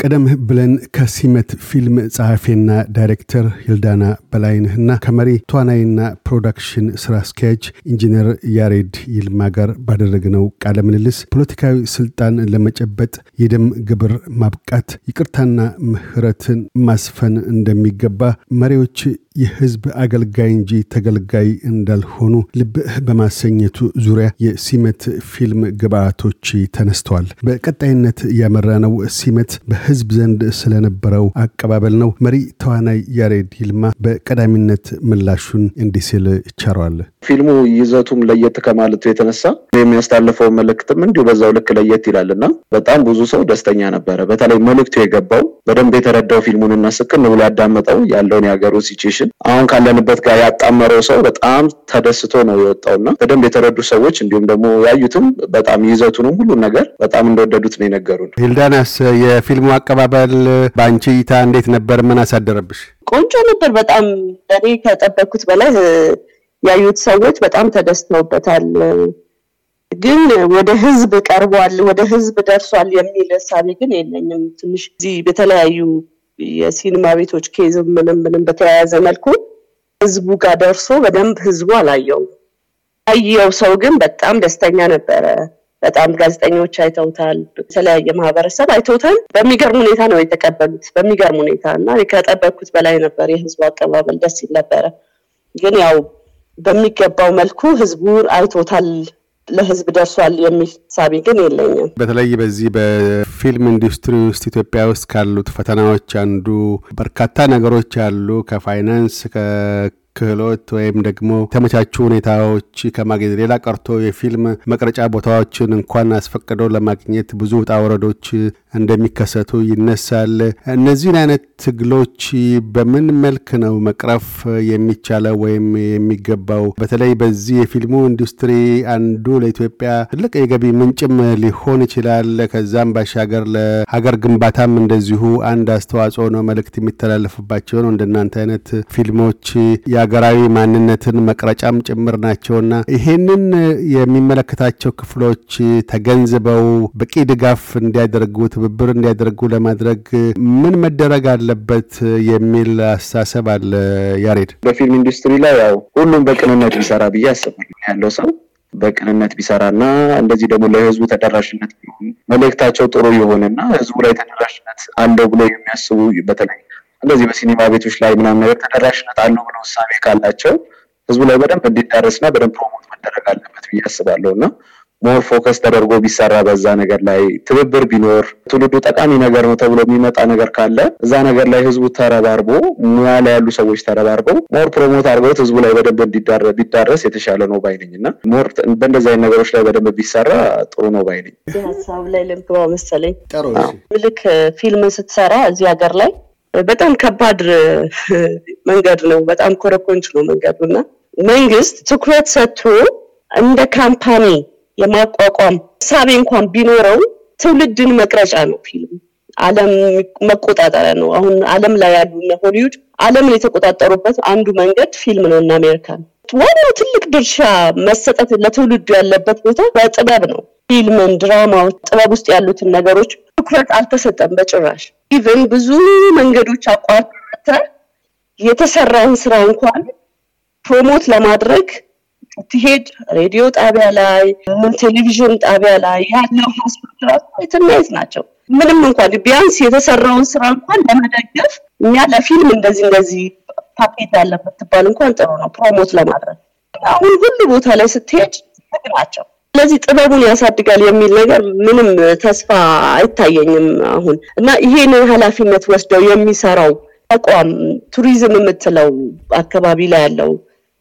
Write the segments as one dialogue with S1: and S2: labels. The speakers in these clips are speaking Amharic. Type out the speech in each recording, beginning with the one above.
S1: ቀደም ብለን ከሲመት ፊልም ጸሐፊና ዳይሬክተር ሂልዳና በላይነህና ከመሪ ተዋናይና ፕሮዳክሽን ስራ አስኪያጅ ኢንጂነር ያሬድ ይልማ ጋር ባደረግነው ቃለ ምልልስ ፖለቲካዊ ስልጣን ለመጨበጥ የደም ግብር ማብቃት፣ ይቅርታና ምህረትን ማስፈን እንደሚገባ መሪዎች የህዝብ አገልጋይ እንጂ ተገልጋይ እንዳልሆኑ ልብ በማሰኘቱ ዙሪያ የሲመት ፊልም ግብአቶች ተነስተዋል። በቀጣይነት ያመራነው ሲመት በህዝብ ዘንድ ስለነበረው አቀባበል ነው። መሪ ተዋናይ ያሬድ ይልማ በቀዳሚነት ምላሹን እንዲህ ሲል ቸሯል።
S2: ፊልሙ ይዘቱም ለየት ከማለቱ የተነሳ የሚያስተላልፈው መልእክትም እንዲሁ በዛው ልክ ለየት ይላል እና በጣም ብዙ ሰው ደስተኛ ነበረ። በተለይ መልእክቱ የገባው በደንብ የተረዳው ፊልሙን እና ስክን ብሎ ያዳመጠው ያለውን የሀገሩ ሲቹዌሽን አሁን ካለንበት ጋር ያጣመረው ሰው በጣም ተደስቶ ነው የወጣው እና በደንብ የተረዱ ሰዎች እንዲሁም ደግሞ ያዩትም በጣም ይዘቱንም ሁሉን ነገር በጣም እንደወደዱት ነው የነገሩን።
S1: ሂልዳናስ የፊልሙ አቀባበል በአንቺ እይታ እንዴት ነበር? ምን አሳደረብሽ?
S3: ቆንጆ ነበር። በጣም እኔ ከጠበቅኩት በላይ ያዩት ሰዎች በጣም ተደስተውበታል። ግን ወደ ህዝብ ቀርቧል፣ ወደ ህዝብ ደርሷል የሚል እሳቤ ግን የለኝም። ትንሽ እዚህ በተለያዩ የሲኒማ ቤቶች ኬዝም ምንም ምንም በተያያዘ መልኩ ህዝቡ ጋር ደርሶ በደንብ ህዝቡ አላየው። ያየው ሰው ግን በጣም ደስተኛ ነበረ። በጣም ጋዜጠኞች አይተውታል፣ የተለያየ ማህበረሰብ አይተውታል። በሚገርም ሁኔታ ነው የተቀበሉት፣ በሚገርም ሁኔታ እና ከጠበቅኩት በላይ ነበር የህዝቡ አቀባበል። ደስ ይል ነበረ። ግን ያው በሚገባው መልኩ ህዝቡ አይቶታል ለህዝብ ደርሷል የሚል ሳቢ ግን የለኝም።
S1: በተለይ በዚህ በፊልም ኢንዱስትሪ ውስጥ ኢትዮጵያ ውስጥ ካሉት ፈተናዎች አንዱ በርካታ ነገሮች አሉ። ከፋይናንስ ክህሎት ወይም ደግሞ የተመቻቹ ሁኔታዎች ከማግኘት ሌላ ቀርቶ የፊልም መቅረጫ ቦታዎችን እንኳን አስፈቅደው ለማግኘት ብዙ ውጣ ወረዶች እንደሚከሰቱ ይነሳል። እነዚህን አይነት ትግሎች በምን መልክ ነው መቅረፍ የሚቻለው ወይም የሚገባው? በተለይ በዚህ የፊልሙ ኢንዱስትሪ አንዱ ለኢትዮጵያ ትልቅ የገቢ ምንጭም ሊሆን ይችላል። ከዛም ባሻገር ለሀገር ግንባታም እንደዚሁ አንድ አስተዋጽኦ ነው፣ መልእክት የሚተላለፍባቸው ነው። እንደናንተ አይነት ፊልሞች የሀገራዊ ማንነትን መቅረጫም ጭምር ናቸውና ይሄንን የሚመለከታቸው ክፍሎች ተገንዝበው በቂ ድጋፍ እንዲያደርጉ ትብብር እንዲያደርጉ ለማድረግ ምን መደረግ አለበት የሚል አስተሳሰብ አለ። ያሬድ፣
S2: በፊልም ኢንዱስትሪ ላይ ያው ሁሉም በቅንነት ቢሰራ ብዬ አስባለሁ። ያለው ሰው በቅንነት ቢሰራና እንደዚህ ደግሞ ለህዝቡ ተደራሽነት መልእክታቸው ጥሩ የሆነና ህዝቡ ላይ ተደራሽነት አለው ብሎ የሚያስቡ በተለይ እንደዚህ በሲኒማ ቤቶች ላይ ምናምን ነገር ተደራሽነት አለው ብለው እሳቤ ካላቸው ህዝቡ ላይ በደንብ እንዲዳረስና በደንብ promote መደረግ አለበት ብዬ አስባለሁ እና more focus ተደርጎ ቢሰራ በዛ ነገር ላይ ትብብር ቢኖር ትውልዱ ጠቃሚ ነገር ነው ተብሎ የሚመጣ ነገር ካለ እዛ ነገር ላይ ህዝቡ ተረባርቦ ሙያ ላይ ያሉ ሰዎች ተረባርበው more promote አድርገውት ህዝቡ ላይ በደንብ ቢዳረስ የተሻለ ነው ባይነኝ እና more በእንደዚህ አይነት ነገሮች ላይ በደንብ ቢሰራ ጥሩ ነው ባይነኝ።
S3: እዚህ ሀሳብ ላይ ልግባ መሰለኝ። ልክ ፊልምን ስትሰራ እዚህ ሀገር ላይ በጣም ከባድ መንገድ ነው። በጣም ኮረኮንች ነው መንገዱ እና መንግስት ትኩረት ሰጥቶ እንደ company የማቋቋም ሀሳብ እንኳን ቢኖረው ትውልድን መቅረጫ ነው ፊልም። ዓለም መቆጣጠሪያ ነው። አሁን ዓለም ላይ ያሉ ሆሊውድ ዓለምን የተቆጣጠሩበት አንዱ መንገድ ፊልም ነው እና አሜሪካን ዋናው ትልቅ ድርሻ መሰጠት ለትውልዱ ያለበት ቦታ በጥበብ ነው። ፊልምን፣ ድራማዎች፣ ጥበብ ውስጥ ያሉትን ነገሮች ትኩረት አልተሰጠም በጭራሽ። ኢቨን ብዙ መንገዶች አቋርጠ የተሰራውን ስራ እንኳን ፕሮሞት ለማድረግ ትሄድ ሬዲዮ ጣቢያ ላይ፣ ቴሌቪዥን ጣቢያ ላይ ያለው ሀስፖርት ራሱ የትናየት ናቸው። ምንም እንኳን ቢያንስ የተሰራውን ስራ እንኳን ለመደገፍ እኛ ለፊልም እንደዚህ እንደዚህ ፓኬት ያለበት ትባል እንኳን ጥሩ ነው ፕሮሞት ለማድረግ። አሁን ሁሉ ቦታ ላይ ስትሄድ ናቸው። ስለዚህ ጥበቡን ያሳድጋል የሚል ነገር ምንም ተስፋ አይታየኝም አሁን እና ይሄንን ኃላፊነት ወስደው የሚሰራው ተቋም ቱሪዝም የምትለው አካባቢ ላይ ያለው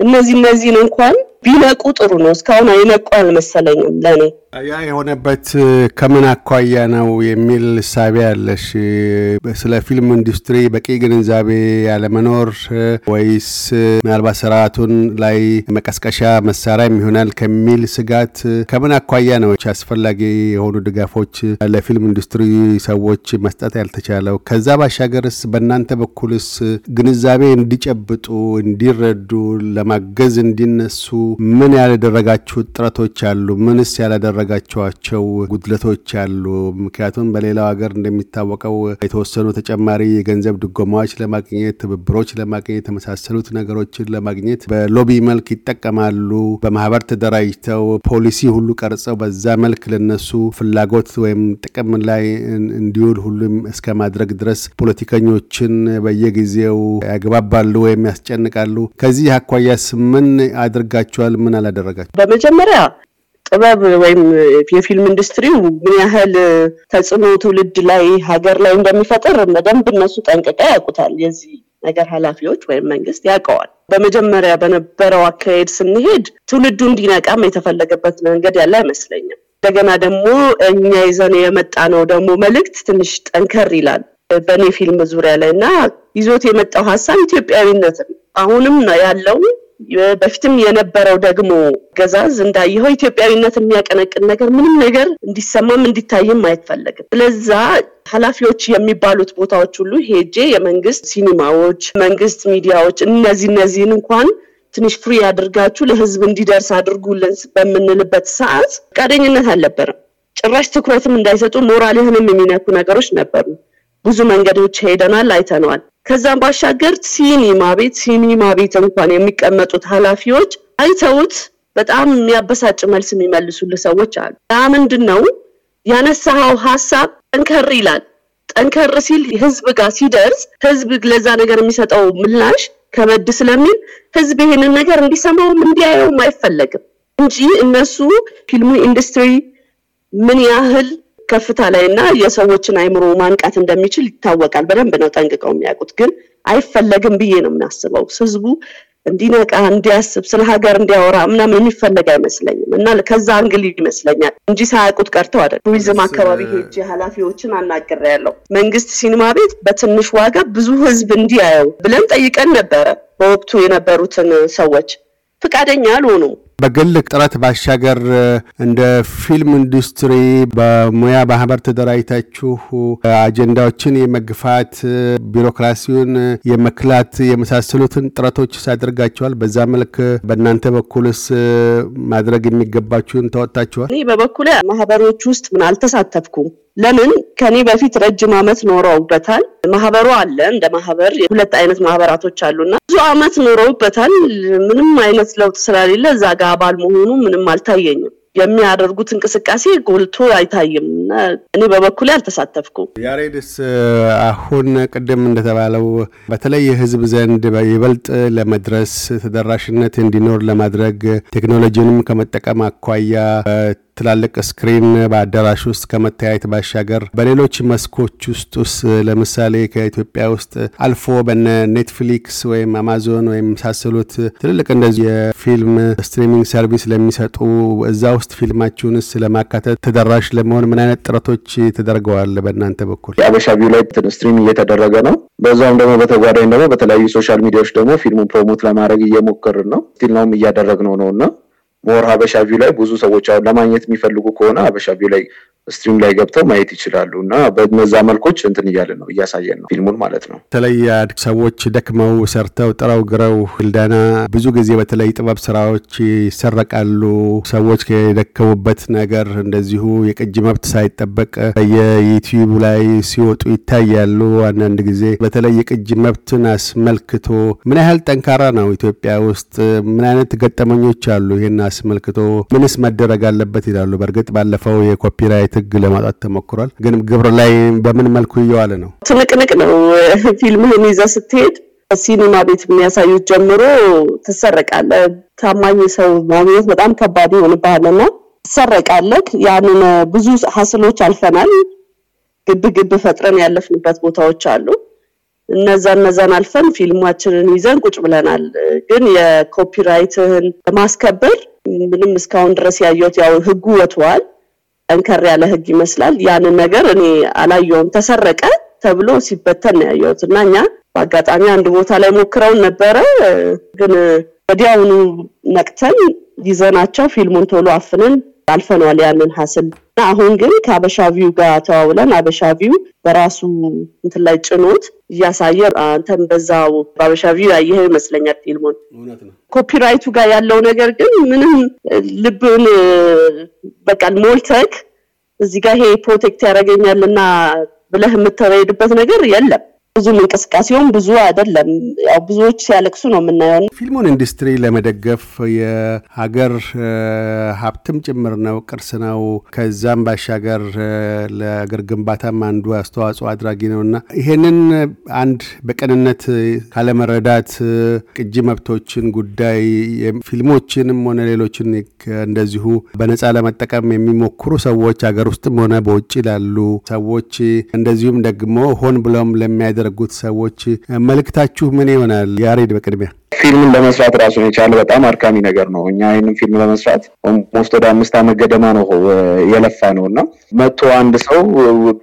S3: እነዚህ እነዚህን እንኳን ቢነቁ ጥሩ ነው። እስካሁን አይነቁ አልመሰለኝም ለእኔ
S1: ያ የሆነበት ከምን አኳያ ነው የሚል እሳቤ አለሽ? ስለ ፊልም ኢንዱስትሪ በቂ ግንዛቤ ያለመኖር ወይስ ምናልባት ስርዓቱን ላይ መቀስቀሻ መሳሪያም ይሆናል ከሚል ስጋት ከምን አኳያ ነው አስፈላጊ የሆኑ ድጋፎች ለፊልም ኢንዱስትሪ ሰዎች መስጠት ያልተቻለው? ከዛ ባሻገርስ በእናንተ በኩልስ ግንዛቤ እንዲጨብጡ እንዲረዱ፣ ለማገዝ እንዲነሱ ምን ያላደረጋችሁ ጥረቶች አሉ? ምንስ ያላደረጋችኋቸው ጉድለቶች አሉ? ምክንያቱም በሌላው ሀገር እንደሚታወቀው የተወሰኑ ተጨማሪ የገንዘብ ድጎማዎች ለማግኘት ትብብሮች ለማግኘት የተመሳሰሉት ነገሮችን ለማግኘት በሎቢ መልክ ይጠቀማሉ። በማህበር ተደራጅተው ፖሊሲ ሁሉ ቀርጸው በዛ መልክ ለነሱ ፍላጎት ወይም ጥቅም ላይ እንዲውል ሁሉም እስከ ማድረግ ድረስ ፖለቲከኞችን በየጊዜው ያግባባሉ ወይም ያስጨንቃሉ። ከዚህ አኳያስ ምን አድርጋችኋል? ምን አላደረጋችሁ?
S3: በመጀመሪያ ጥበብ ወይም የፊልም ኢንዱስትሪው ምን ያህል ተጽዕኖ ትውልድ ላይ ሀገር ላይ እንደሚፈጥር በደንብ እነሱ ጠንቅቀው ያውቁታል። የዚህ ነገር ኃላፊዎች ወይም መንግስት ያውቀዋል። በመጀመሪያ በነበረው አካሄድ ስንሄድ ትውልዱ እንዲነቃም የተፈለገበት መንገድ ያለ አይመስለኝም። እንደገና ደግሞ እኛ ይዘን የመጣ ነው ደግሞ መልእክት ትንሽ ጠንከር ይላል በእኔ ፊልም ዙሪያ ላይ እና ይዞት የመጣው ሀሳብ ኢትዮጵያዊነትን አሁንም ያለው በፊትም የነበረው ደግሞ ገዛዝ እንዳየኸው ኢትዮጵያዊነት የሚያቀነቅን ነገር ምንም ነገር እንዲሰማም እንዲታይም አይፈለግም። ስለዛ ኃላፊዎች የሚባሉት ቦታዎች ሁሉ ሄጄ የመንግስት ሲኒማዎች፣ መንግስት ሚዲያዎች እነዚህ እነዚህን እንኳን ትንሽ ፍሪ አድርጋችሁ ለህዝብ እንዲደርስ አድርጉልን በምንልበት ሰዓት ፈቃደኝነት አልነበረም። ጭራሽ ትኩረትም እንዳይሰጡ ሞራልህንም የሚነኩ ነገሮች ነበሩ። ብዙ መንገዶች ሄደናል፣ አይተነዋል። ከዛም ባሻገር ሲኒማ ቤት ሲኒማ ቤት እንኳን የሚቀመጡት ኃላፊዎች አይተውት በጣም የሚያበሳጭ መልስ የሚመልሱልህ ሰዎች አሉ። ያ ምንድን ነው ያነሳኸው ሀሳብ ጠንከር ይላል። ጠንከር ሲል ህዝብ ጋር ሲደርስ ህዝብ ለዛ ነገር የሚሰጠው ምላሽ ከበድ ስለሚል ህዝብ ይሄንን ነገር እንዲሰማውም እንዲያየውም አይፈለግም እንጂ እነሱ ፊልሙ ኢንዱስትሪ ምን ያህል ከፍታ ላይ እና የሰዎችን አይምሮ ማንቃት እንደሚችል ይታወቃል። በደንብ ነው ጠንቅቀው የሚያውቁት። ግን አይፈለግም ብዬ ነው የሚያስበው። ህዝቡ እንዲነቃ እንዲያስብ፣ ስለ ሀገር እንዲያወራ ምናምን የሚፈለግ አይመስለኝም እና ከዛ angle ይመስለኛል እንጂ ሳያውቁት ቀርተው አይደል። ቱሪዝም አካባቢ ሄጄ ኃላፊዎችን አናግሬያለሁ። መንግስት ሲኒማ ቤት በትንሽ ዋጋ ብዙ ህዝብ እንዲያየው ብለን ጠይቀን ነበረ። በወቅቱ የነበሩትን ሰዎች ፍቃደኛ አልሆኑም።
S1: በግል ጥረት ባሻገር እንደ ፊልም ኢንዱስትሪ በሙያ ማህበር ተደራጅታችሁ አጀንዳዎችን የመግፋት ቢሮክራሲውን የመክላት የመሳሰሉትን ጥረቶች አድርጋችኋል። በዛ መልክ በእናንተ በኩልስ ማድረግ የሚገባችሁን ተወጥታችኋል?
S3: እኔ በበኩሌ ማህበሮች ውስጥ ምን አልተሳተፍኩም። ለምን ከኔ በፊት ረጅም ዓመት ኖረውበታል። ማህበሩ አለ እንደ ማህበር ሁለት አይነት ማህበራቶች አሉና ብዙ ዓመት ኖረውበታል። ምንም አይነት ለውጥ ስለሌለ እዛ ጋር አባል መሆኑ ምንም አልታየኝም። የሚያደርጉት እንቅስቃሴ ጎልቶ አይታይም። እኔ በበኩሌ አልተሳተፍኩም።
S1: ያሬድስ አሁን ቅድም እንደተባለው በተለይ የህዝብ ዘንድ ይበልጥ ለመድረስ ተደራሽነት እንዲኖር ለማድረግ ቴክኖሎጂንም ከመጠቀም አኳያ ትላልቅ screen በአዳራሽ ውስጥ ከመተያየት ባሻገር በሌሎች መስኮች ውስጥ ውስጥ ለምሳሌ ከኢትዮጵያ ውስጥ አልፎ በነ ኔትፍሊክስ ወይም አማዞን ወይም የመሳሰሉት ትልልቅ እንደዚህ የፊልም streaming service ለሚሰጡ እዛ ውስጥ ፊልማችሁንስ ለማካተት ተደራሽ ለመሆን ምን አይነት ጥረቶች ተደርገዋል? በእናንተ በኩል
S2: የአበሻ ቪው ላይ stream እየተደረገ ነው። በዛም ደግሞ በተጓዳኝ ደግሞ በተለያዩ social media ዎች ደግሞ ፊልሙን promote ለማድረግ እየሞከርን ነው። still ነውም እያደረግነው ነው እና more ሀበሻ ቪው ላይ ብዙ ሰዎች አሁን ለማግኘት የሚፈልጉ ከሆነ ሀበሻ ቪው ላይ stream ላይ ገብተው ማየት ይችላሉ እና በነዛ መልኮች እንትን እያለ ነው እያሳየን ነው ፊልሙን ማለት ነው።
S1: በተለይ ሰዎች ደክመው ሰርተው ጥረው ግረው ሂልዳና ብዙ ጊዜ በተለይ ጥበብ ስራዎች ይሰረቃሉ። ሰዎች የደከሙበት ነገር እንደዚሁ የቅጅ መብት ሳይጠበቅ የዩቲዩብ ላይ ሲወጡ ይታያሉ። አንዳንድ ጊዜ በተለይ የቅጅ መብትን አስመልክቶ ምን ያህል ጠንካራ ነው ኢትዮጵያ ውስጥ? ምን አይነት ገጠመኞች አሉ? ይህን አስመልክቶ ምንስ መደረግ አለበት ይላሉ? በእርግጥ ባለፈው የኮፒራይት ህግ ለማውጣት ተሞክሯል። ግን ግብር ላይ በምን መልኩ እየዋለ ነው?
S3: ትንቅንቅ ነው። ፊልምህን ይዘህ ስትሄድ ሲኒማ ቤት የሚያሳዩት ጀምሮ ትሰረቃለህ። ታማኝ ሰው ማግኘት በጣም ከባድ ይሆንብሃልና ትሰረቃለህ። ያንን ብዙ ሀስሎች አልፈናል። ግብ ግብ ፈጥረን ያለፍንበት ቦታዎች አሉ። እነዛ እነዛን አልፈን ፊልማችንን ይዘን ቁጭ ብለናል። ግን የ copyright ህን ለማስከበር ምንም እስካሁን ድረስ ያየሁት ያው ህጉ ወጥቷል። ጠንከር ያለ ህግ ይመስላል። ያንን ነገር እኔ አላየውም። ተሰረቀ ተብሎ ሲበተን ነው ያየሁት እና እኛ በአጋጣሚ አንድ ቦታ ላይ ሞክረውን ነበረ፣ ግን ወዲያውኑ ነቅተን ይዘናቸው ፊልሙን ቶሎ አፍነን አልፈነዋል ያንን hustle እና አሁን ግን ከአበሻ ቪው ጋር ተዋውለን አበሻ ቪው በራሱ እንትን ላይ ጭኖት እያሳየ አንተም በዛው በአበሻ ቪው ያየኸው ይመስለኛል ፊልሙን። copyright ኡ ጋር ያለው ነገር ግን ምንም ልብህን በቃ ሞልተክ እዚህ ጋር ይሄ protect ያደርገኛልና ብለህ የምትሄድበት ነገር የለም። ብዙም እንቅስቃሴውም ብዙ አይደለም። ያው ብዙዎች ሲያለቅሱ ነው የምናየው።
S1: ፊልሙን ኢንዱስትሪ ለመደገፍ የሀገር ሀብትም ጭምር ነው፣ ቅርስ ነው። ከዛም ባሻገር ለሀገር ግንባታም አንዱ አስተዋጽኦ አድራጊ ነው እና ይሄንን አንድ በቅንነት ካለመረዳት ቅጂ መብቶችን ጉዳይ ፊልሞችንም ሆነ ሌሎችን እንደዚሁ በነፃ ለመጠቀም የሚሞክሩ ሰዎች ሀገር ውስጥም ሆነ በውጭ ላሉ ሰዎች እንደዚሁም ደግሞ ሆን ብሎም ለሚያደርጉት ሰዎች መልእክታችሁ ምን ይሆናል? ያሬድ በቅድሚያ
S2: ፊልምን ለመስራት ራሱን የቻለ በጣም አድካሚ ነገር ነው። እኛ ይህንን ፊልም ለመስራት almost ወደ አምስት ዓመት ገደማ ነው የለፋ ነው እና መቶ አንድ ሰው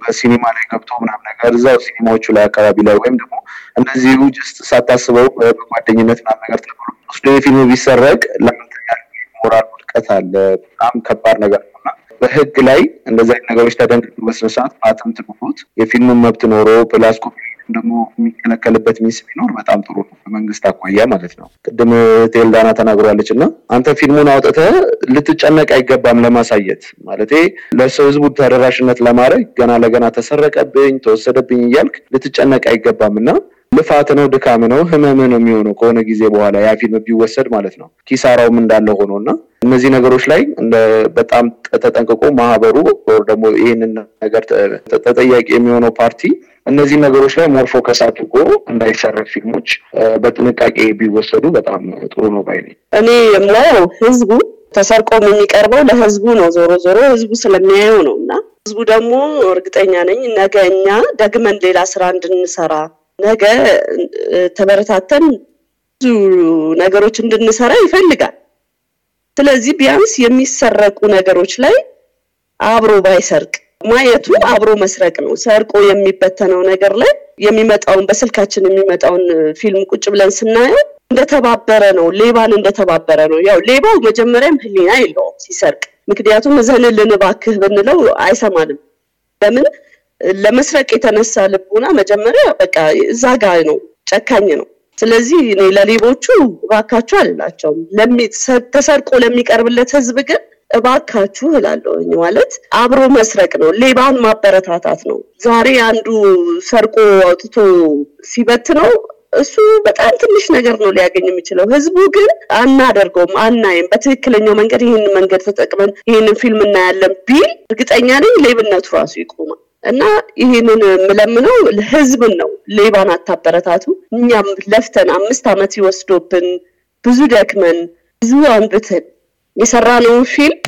S2: በሲኒማ ላይ ገብቶ ምናምን ነገር እዛው ሲኒማዎቹ ላይ አካባቢ ላይ ወይም ደግሞ እንደዚሁ just ሳታስበው በጓደኝነት ምናምን ነገር ተብሎ ወስዶ የፊልም ቢሰረቅ ለአንተ ሞራል ውድቀት አለ። በጣም ከባድ ነገር ነው እና በህግ ላይ እንደዚህ አይነት ነገሮች ተደንግጎ በስነስርዓት ፓተንት ኖሮት የፊልምን መብት ኖሮ plus ደግሞ የሚከለከልበት means ቢኖር በጣም ጥሩ ነው፣ በመንግስት አኳያ ማለት ነው። ቅድም ሂልዳና ተናግሯለች እና አንተ ፊልሙን አውጥተህ ልትጨነቅ አይገባም ለማሳየት ማለት ለሰው ህዝቡ ተደራሽነት ለማድረግ ገና ለገና ተሰረቀብኝ፣ ተወሰደብኝ እያልክ ልትጨነቅ አይገባም እና ልፋት ነው፣ ድካም ነው፣ ህመም ነው የሚሆነው ከሆነ ጊዜ በኋላ ያ ፊልም ቢወሰድ ማለት ነው። ኪሳራውም እንዳለ ሆኖ እና እነዚህ ነገሮች ላይ በጣም ተጠንቅቆ ማህበሩ ደግሞ ይህንን ነገር ተጠያቂ የሚሆነው ፓርቲ እነዚህ ነገሮች ላይ more focus አድርጎ እንዳይሰረቅ ፊልሞች በጥንቃቄ ቢወሰዱ በጣም ጥሩ ነው ባይ
S3: እኔ የማየው ህዝቡ ተሰርቆም የሚቀርበው ለህዝቡ ነው። ዞሮ ዞሮ ህዝቡ ስለሚያየው ነው እና ህዝቡ ደግሞ እርግጠኛ ነኝ ነገ እኛ ደግመን ሌላ ስራ እንድንሰራ ነገ ተበረታተን ብዙ ነገሮች እንድንሰራ ይፈልጋል። ስለዚህ ቢያንስ የሚሰረቁ ነገሮች ላይ አብሮ ባይሰርቅ ማየቱ አብሮ መስረቅ ነው። ሰርቆ የሚበተነው ነገር ላይ የሚመጣውን በስልካችን የሚመጣውን ፊልም ቁጭ ብለን ስናየው እንደተባበረ ነው፣ ሌባን እንደተባበረ ነው። ያው ሌባው መጀመሪያም ህሊና የለውም ሲሰርቅ። ምክንያቱም እዘንልን እባክህ ብንለው አይሰማንም። ለምን ለመስረቅ የተነሳ ልቡና መጀመሪያ በቃ እዛ ጋ ነው፣ ጨካኝ ነው። ስለዚህ እኔ ለሌቦቹ እባካችሁ አልላቸውም። ተሰርቆ ለሚቀርብለት ህዝብ ግን እባካችሁ እላለሁኝ። ማለት አብሮ መስረቅ ነው፣ ሌባን ማበረታታት ነው። ዛሬ አንዱ ሰርቆ አውጥቶ ሲበት ነው እሱ በጣም ትንሽ ነገር ነው ሊያገኝ የሚችለው። ህዝቡ ግን አናደርገውም፣ አናይም። በትክክለኛው መንገድ ይህንን መንገድ ተጠቅመን ይህንን ፊልም እናያለን ቢል እርግጠኛ ነኝ ሌብነቱ ራሱ ይቆማል። እና ይህንን የምለምነው ህዝብን ነው። ሌባን አታበረታቱ። እኛም ለፍተን አምስት ዓመት ይወስዶብን ብዙ ደክመን ብዙ አንብተን የሰራነውን ፊልም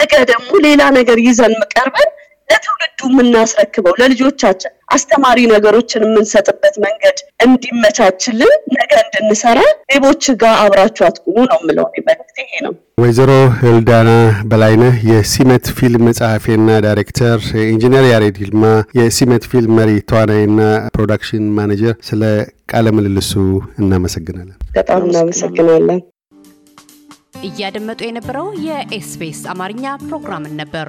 S3: ነገ ደግሞ ሌላ ነገር ይዘን ቀርበን ለትውልዱ የምናስረክበው ለልጆቻችን አስተማሪ ነገሮችን የምንሰጥበት መንገድ እንዲመቻችልን ነገ እንድንሰራ ሌቦች ጋር አብራችሁ አትቁሙ ነው የምለው። መልዕክት ይሄ ነው።
S1: ወይዘሮ ህልዳና በላይነህ የሲመት ፊልም ጸሐፊና ዳይሬክተር፣ ኢንጂነር ያሬድ ይልማ የሲመት ፊልም መሪ ተዋናይና production manager፣ ስለ ቃለ ምልልሱ እናመሰግናለን።
S3: በጣም እናመሰግናለን።
S4: እያደመጡ የነበረው የ SBS አማርኛ ፕሮግራምን ነበር።